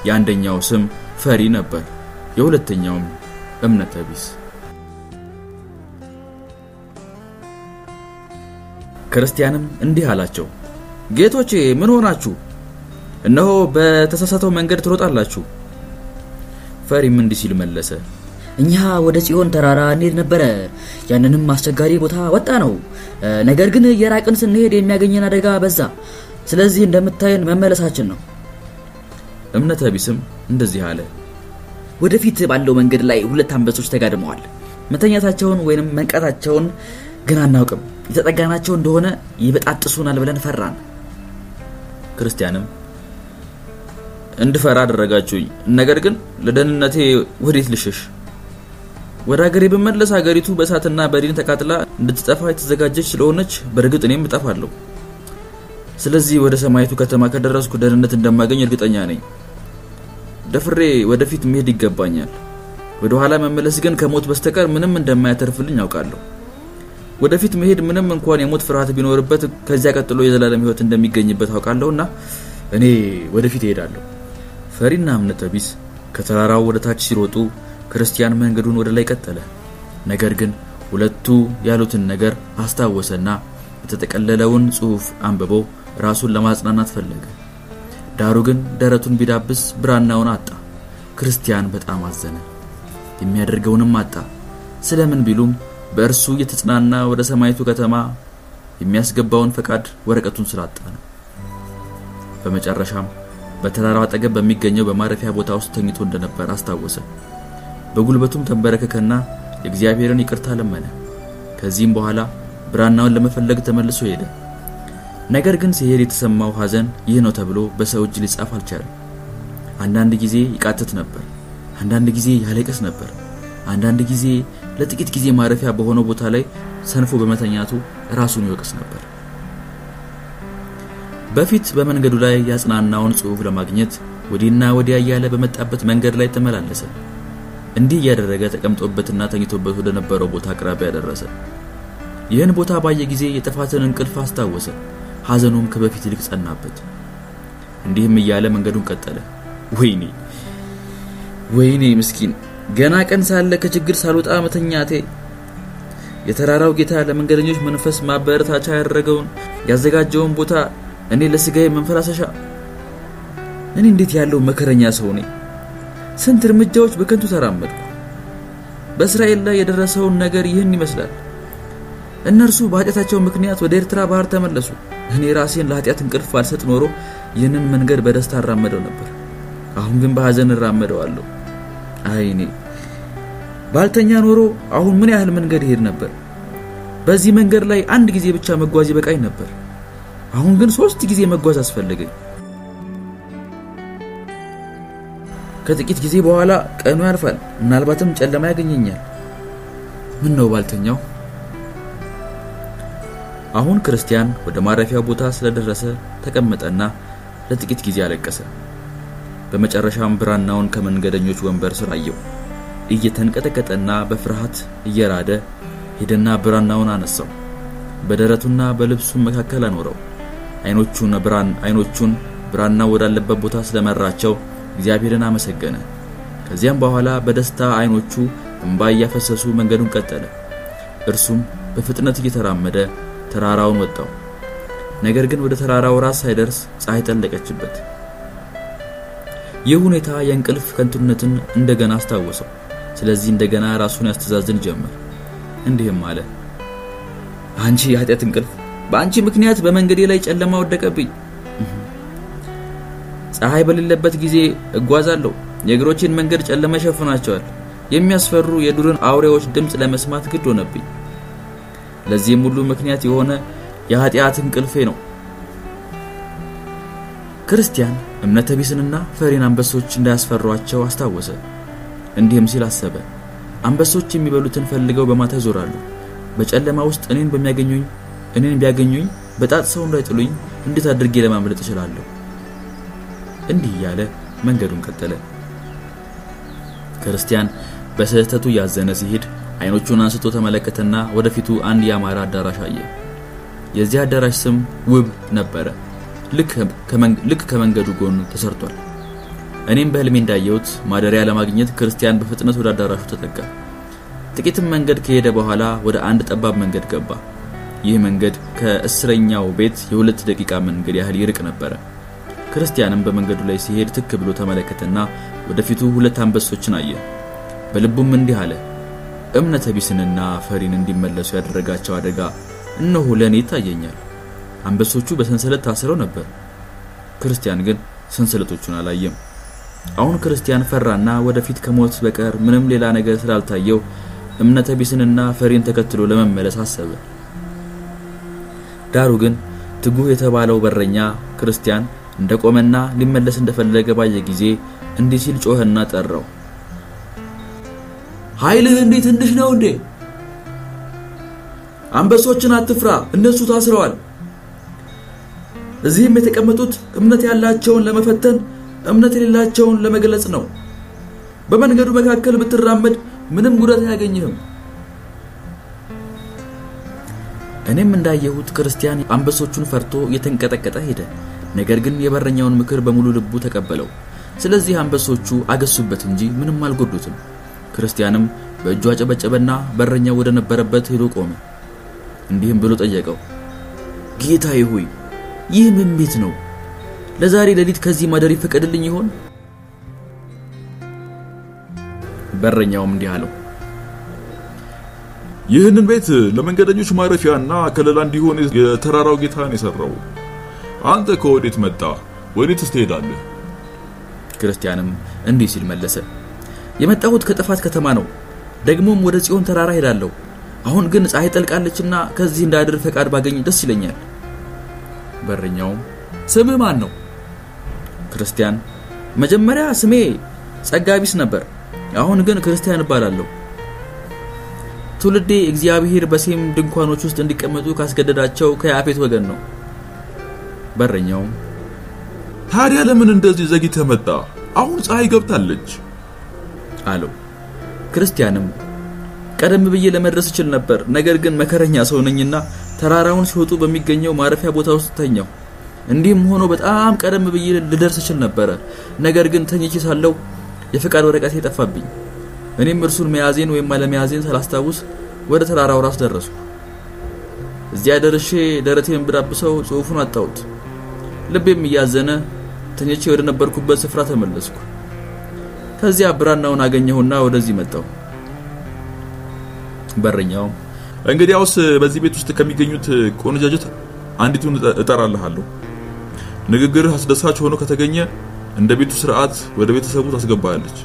የአንደኛው ስም ፈሪ ነበር፣ የሁለተኛውም እምነተ ቢስ። ክርስቲያንም እንዲህ አላቸው፣ ጌቶቼ ምን ሆናችሁ? እነሆ በተሳሳተው መንገድ ትሮጣላችሁ። ፈሪም እንዲህ ሲል መለሰ፣ እኛ ወደ ጽዮን ተራራ እንሄድ ነበረ። ያንንም አስቸጋሪ ቦታ ወጣ ነው። ነገር ግን የራቅን ስንሄድ የሚያገኘን አደጋ በዛ። ስለዚህ እንደምታየን መመለሳችን ነው። እምነተ ቢስም እንደዚህ አለ፣ ወደፊት ባለው መንገድ ላይ ሁለት አንበሶች ተጋድመዋል። መተኛታቸውን ወይንም መንቃታቸውን ግን አናውቅም። የተጠጋናቸው እንደሆነ ይበጣጥሱናል ብለን ፈራን። ክርስቲያንም እንድፈራ አደረጋችሁኝ። ነገር ግን ለደህንነቴ ወዴት ልሽሽ? ወደ ሀገሬ ብመለስ ሀገሪቱ በእሳትና በዲን ተቃጥላ እንድትጠፋ የተዘጋጀች ስለሆነች በእርግጥ እኔም እጠፋለሁ። ስለዚህ ወደ ሰማይቱ ከተማ ከደረስኩ ደህንነት እንደማገኝ እርግጠኛ ነኝ። ደፍሬ ወደፊት መሄድ ይገባኛል። ወደ ኋላ መመለስ ግን ከሞት በስተቀር ምንም እንደማያተርፍልኝ አውቃለሁ። ወደፊት መሄድ ምንም እንኳን የሞት ፍርሃት ቢኖርበት ከዚያ ቀጥሎ የዘላለም ሕይወት እንደሚገኝበት አውቃለሁና እኔ ወደፊት እሄዳለሁ። ፈሪና እምነተ ቢስ ከተራራው ወደ ታች ሲሮጡ ክርስቲያን መንገዱን ወደ ላይ ቀጠለ። ነገር ግን ሁለቱ ያሉትን ነገር አስታወሰና የተጠቀለለውን ጽሑፍ አንብቦ ራሱን ለማጽናናት ፈለገ። ዳሩ ግን ደረቱን ቢዳብስ ብራናውን አጣ። ክርስቲያን በጣም አዘነ። የሚያደርገውንም አጣ። ስለምን ቢሉም በእርሱ እየተጽናና ወደ ሰማይቱ ከተማ የሚያስገባውን ፈቃድ ወረቀቱን ስላጣ ነው። በመጨረሻም በተራራው አጠገብ በሚገኘው በማረፊያ ቦታ ውስጥ ተኝቶ እንደነበር አስታወሰ። በጉልበቱም ተንበረከከና የእግዚአብሔርን ይቅርታ ለመነ። ከዚህም በኋላ ብራናውን ለመፈለግ ተመልሶ ሄደ። ነገር ግን ሲሄድ የተሰማው ሐዘን ይህ ነው ተብሎ በሰው እጅ ሊጻፍ አልቻለም። አንዳንድ ጊዜ ይቃትት ነበር፣ አንዳንድ ጊዜ ያለቅስ ነበር፣ አንዳንድ ጊዜ ለጥቂት ጊዜ ማረፊያ በሆነው ቦታ ላይ ሰንፎ በመተኛቱ ራሱን ይወቅስ ነበር። በፊት በመንገዱ ላይ ያጽናናውን ጽሑፍ ለማግኘት ወዲህና ወዲያ እያለ በመጣበት መንገድ ላይ ተመላለሰ። እንዲህ እያደረገ ተቀምጦበትና ተኝቶበት ወደ ነበረው ቦታ አቅራቢያ ደረሰ። ይህን ቦታ ባየ ጊዜ የጥፋትን እንቅልፍ አስታወሰ። ሐዘኑም ከበፊት ይልቅ ጸናበት። እንዲህም እያለ መንገዱን ቀጠለ። ወይኔ ወይኔ ምስኪን ገና ቀን ሳለ ከችግር ሳልወጣ መተኛቴ፣ የተራራው ጌታ ለመንገደኞች መንፈስ ማበረታቻ ያደረገውን ያዘጋጀውን ቦታ እኔ ለስጋዬ መንፈላሰሻ። እኔ እንዴት ያለው መከረኛ ሰው ነኝ! ስንት እርምጃዎች በከንቱ ተራመድኩ። በእስራኤል ላይ የደረሰውን ነገር ይህን ይመስላል። እነርሱ በኃጢአታቸው ምክንያት ወደ ኤርትራ ባህር ተመለሱ። እኔ ራሴን ለኃጢአት እንቅልፍ አልሰጥ ኖሮ ይህንን መንገድ በደስታ አራመደው ነበር። አሁን ግን በሐዘን እራመደዋለሁ። አይኔ ባልተኛ ኖሮ አሁን ምን ያህል መንገድ ይሄድ ነበር። በዚህ መንገድ ላይ አንድ ጊዜ ብቻ መጓዝ ይበቃኝ ነበር። አሁን ግን ሶስት ጊዜ መጓዝ አስፈለገኝ። ከጥቂት ጊዜ በኋላ ቀኑ ያልፋል፣ ምናልባትም ጨለማ ያገኘኛል። ምን ነው ባልተኛው? አሁን ክርስቲያን ወደ ማረፊያው ቦታ ስለደረሰ ተቀመጠና ለጥቂት ጊዜ አለቀሰ። በመጨረሻም ብራናውን ከመንገደኞች ወንበር ስር አየው። እየተንቀጠቀጠና በፍርሃት እየራደ ሄደና ብራናውን አነሳው። በደረቱና በልብሱ መካከል አኖረው። አይኖቹን ብራን አይኖቹን ብራናው ወዳለበት ቦታ ስለመራቸው እግዚአብሔርን አመሰገነ። ከዚያም በኋላ በደስታ አይኖቹ እንባ እያፈሰሱ መንገዱን ቀጠለ። እርሱም በፍጥነት እየተራመደ ተራራውን ወጣው። ነገር ግን ወደ ተራራው ራስ ሳይደርስ ፀሐይ ጠለቀችበት። ይህ ሁኔታ የእንቅልፍ ከንቱነትን እንደገና አስታወሰው። ስለዚህ እንደገና ራሱን ያስተዛዝን ጀመር። እንዲህም አለ፣ አንቺ የኃጢአት እንቅልፍ፣ በአንቺ ምክንያት በመንገዴ ላይ ጨለማ ወደቀብኝ። ፀሐይ በሌለበት ጊዜ እጓዛለሁ። የእግሮቼን መንገድ ጨለማ ይሸፍናቸዋል። የሚያስፈሩ የዱርን አውሬዎች ድምፅ ለመስማት ግድ ሆነብኝ። ለዚህም ሁሉ ምክንያት የሆነ የኃጢአት እንቅልፌ ነው። ክርስቲያን እምነተ ቢስንና ፈሪን አንበሶች እንዳያስፈሯቸው አስታወሰ። እንዲህም ሲል አሰበ፣ አንበሶች የሚበሉትን ፈልገው በማታ ይዞራሉ። በጨለማ ውስጥ እኔን በሚያገኙኝ እኔን ቢያገኙኝ በጣት ሰው እንዳይጥሉኝ እንዴት አድርጌ ለማምለጥ እችላለሁ? እንዲህ እያለ መንገዱን ቀጠለ። ክርስቲያን በስህተቱ ያዘነ ሲሄድ አይኖቹን አንስቶ ተመለከተና ወደፊቱ አንድ ያማረ አዳራሽ አየ። የዚህ አዳራሽ ስም ውብ ነበረ። ልክ ከመንገዱ ጎን ተሰርቷል። እኔም በህልሜ እንዳየሁት ማደሪያ ለማግኘት ክርስቲያን በፍጥነት ወደ አዳራሹ ተጠጋ። ጥቂትም መንገድ ከሄደ በኋላ ወደ አንድ ጠባብ መንገድ ገባ። ይህ መንገድ ከእስረኛው ቤት የሁለት ደቂቃ መንገድ ያህል ይርቅ ነበረ። ክርስቲያንም በመንገዱ ላይ ሲሄድ ትክ ብሎ ተመለከተና ወደፊቱ ሁለት አንበሶችን አየ። በልቡም እንዲህ አለ፣ እምነተ ቢስንና ፈሪን እንዲመለሱ ያደረጋቸው አደጋ እነሆ ለእኔ ይታየኛል። አንበሶቹ በሰንሰለት ታስረው ነበር። ክርስቲያን ግን ሰንሰለቶቹን አላየም። አሁን ክርስቲያን ፈራና ወደፊት ከሞት በቀር ምንም ሌላ ነገር ስላልታየው እምነተ ቢስንና ፈሪን ተከትሎ ለመመለስ አሰበ። ዳሩ ግን ትጉህ የተባለው በረኛ ክርስቲያን እንደቆመና ሊመለስ እንደፈለገ ባየ ጊዜ እንዲህ ሲል ጮኸና ጠራው። ኃይልህ እንዴ ትንሽ ነው እንዴ? አንበሶችን አትፍራ፣ እነሱ ታስረዋል። እዚህም የተቀመጡት እምነት ያላቸውን ለመፈተን እምነት የሌላቸውን ለመግለጽ ነው። በመንገዱ መካከል ብትራመድ ምንም ጉዳት አያገኝህም። እኔም እንዳየሁት ክርስቲያን አንበሶቹን ፈርቶ እየተንቀጠቀጠ ሄደ። ነገር ግን የበረኛውን ምክር በሙሉ ልቡ ተቀበለው። ስለዚህ አንበሶቹ አገሱበት እንጂ ምንም አልጎዱትም። ክርስቲያንም በእጁ አጨበጨበና በረኛው ወደ ነበረበት ሄዶ ቆመ። እንዲህም ብሎ ጠየቀው፣ ጌታዬ ሆይ ይህ ምን ቤት ነው? ለዛሬ ሌሊት ከዚህ ማደር ይፈቀድልኝ ይሆን? በረኛውም እንዲህ አለው፣ ይህንን ቤት ለመንገደኞች ማረፊያና ከለላ እንዲሆን የተራራው ጌታ ነው የሰራው። አንተ ከወዴት መጣ? ወዴትስ ትሄዳለህ? ክርስቲያንም እንዲህ ሲል መለሰ፣ የመጣሁት ከጥፋት ከተማ ነው። ደግሞም ወደ ጽዮን ተራራ ሄዳለሁ። አሁን ግን ፀሐይ ጠልቃለችና ከዚህ እንዳድር ፈቃድ ባገኝ ደስ ይለኛል። በረኛውም ስምህ ማን ነው? ክርስቲያን መጀመሪያ ስሜ ጸጋቢስ ነበር፣ አሁን ግን ክርስቲያን እባላለሁ። ትውልዴ እግዚአብሔር በሴም ድንኳኖች ውስጥ እንዲቀመጡ ካስገደዳቸው ከያፌት ወገን ነው። በረኛውም ታዲያ ለምን እንደዚህ ዘግይተህ መጣ? አሁን ፀሐይ ገብታለች አለው። ክርስቲያንም ቀደም ብዬ ለመድረስ እችል ነበር፣ ነገር ግን መከረኛ ሰው ነኝና ተራራውን ሲወጡ በሚገኘው ማረፊያ ቦታ ውስጥ ተኛው። እንዲህም ሆኖ በጣም ቀደም ብዬ ልደርስ እችል ነበረ፣ ነገር ግን ተኝቼ ሳለው የፈቃድ ወረቀቴ ጠፋብኝ። እኔም እርሱን መያዜን ወይም አለመያዜን ሳላስታውስ ወደ ተራራው ራስ ደረስኩ። እዚያ ደርሼ ደረቴን ብዳብሰው ጽሑፉን አጣሁት። ልቤም እያዘነ ተኝቼ ወደ ነበርኩበት ስፍራ ተመለስኩ። ከዚያ ብራናውን አገኘሁና ወደዚህ መጣሁ። በረኛውም እንግዲያውስ በዚህ ቤት ውስጥ ከሚገኙት ቆነጃጀት አንዲቱን እጠራልሃለሁ። ንግግርህ አስደሳች ሆኖ ከተገኘ እንደ ቤቱ ስርዓት ወደ ቤተሰቡ ታስገባለች።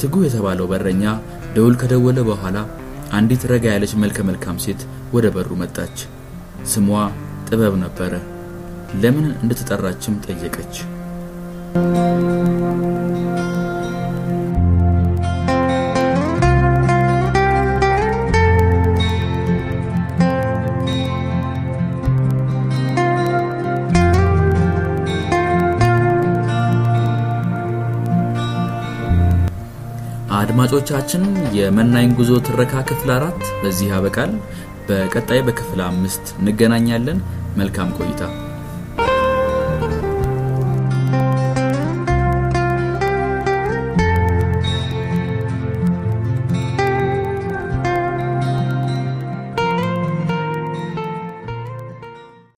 ትጉ የተባለው በረኛ ደውል ከደወለ በኋላ አንዲት ረጋ ያለች መልከ መልካም ሴት ወደ በሩ መጣች። ስሟ ጥበብ ነበረ። ለምን እንደተጠራችም ጠየቀች። አድማጮቻችን የመናኝ ጉዞ ትረካ ክፍል አራት በዚህ ያበቃል። በቀጣይ በክፍል አምስት እንገናኛለን። መልካም ቆይታ